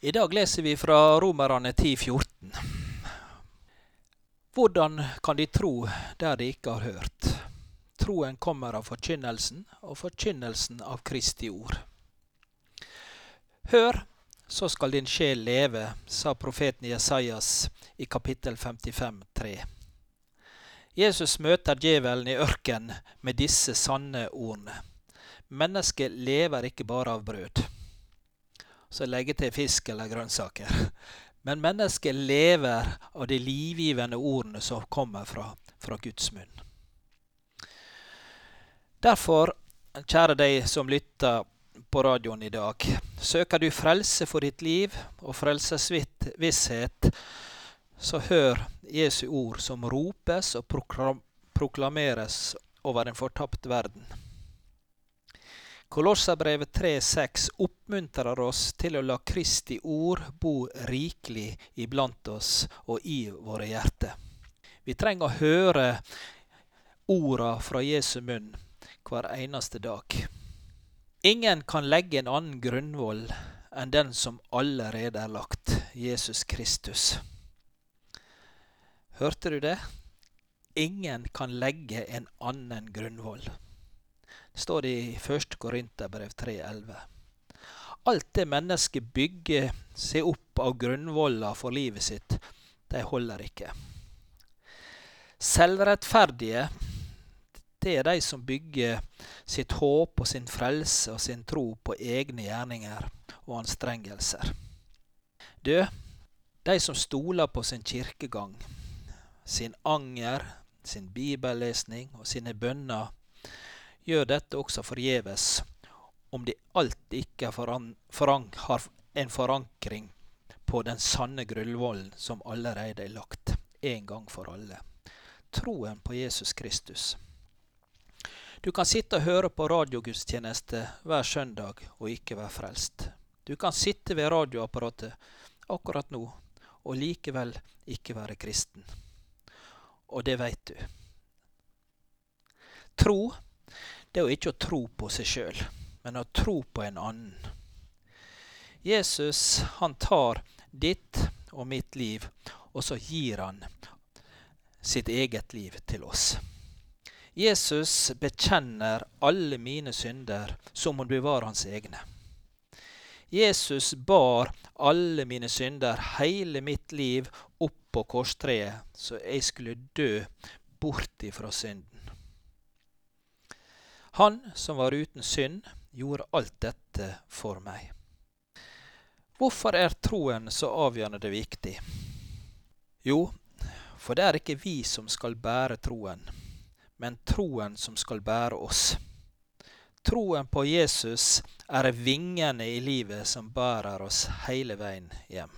I dag leser vi fra Romerne 10,14. Hvordan kan de tro der de ikke har hørt? Troen kommer av forkynnelsen, og forkynnelsen av Kristi ord. Hør, så skal din sjel leve, sa profeten Jesajas i kapittel 55, 3. Jesus møter djevelen i ørkenen med disse sanne ordene. Mennesket lever ikke bare av brød. Så legge til fisk eller grønnsaker. Men mennesket lever av de livgivende ordene som kommer fra, fra Guds munn. Derfor, kjære deg som lytter på radioen i dag, søker du frelse for ditt liv og frelsesvisshet, så hør Jesu ord som ropes og proklameres over en fortapt verden. Kolosserbrevet 3,6 oppmuntrer oss til å la Kristi ord bo rikelig iblant oss og i våre hjerter. Vi trenger å høre orda fra Jesu munn hver eneste dag. Ingen kan legge en annen grunnvoll enn den som allerede er lagt, Jesus Kristus. Hørte du det? Ingen kan legge en annen grunnvoll står det i 1. Korinterbrev 3,11. Alt det mennesket bygger seg opp av grunnvoller for livet sitt, de holder ikke. Selvrettferdige, det er de som bygger sitt håp og sin frelse og sin tro på egne gjerninger og anstrengelser. Du, de som stoler på sin kirkegang, sin anger, sin bibellesning og sine bønner gjør dette også forgjeves om de alltid ikke har en forankring på den sanne grunnvollen som allerede er lagt, en gang for alle. Troen på Jesus Kristus. Du kan sitte og høre på radiogudstjeneste hver søndag og ikke være frelst. Du kan sitte ved radioapparatet akkurat nå og likevel ikke være kristen. Og det veit du. Tro det er jo ikke å tro på seg sjøl, men å tro på en annen. Jesus han tar ditt og mitt liv, og så gir han sitt eget liv til oss. Jesus bekjenner alle mine synder som om de var hans egne. Jesus bar alle mine synder, hele mitt liv, opp på korstreet, så jeg skulle dø bort ifra synden. Han som var uten synd, gjorde alt dette for meg. Hvorfor er troen så avgjørende viktig? Jo, for det er ikke vi som skal bære troen, men troen som skal bære oss. Troen på Jesus er vingene i livet som bærer oss hele veien hjem.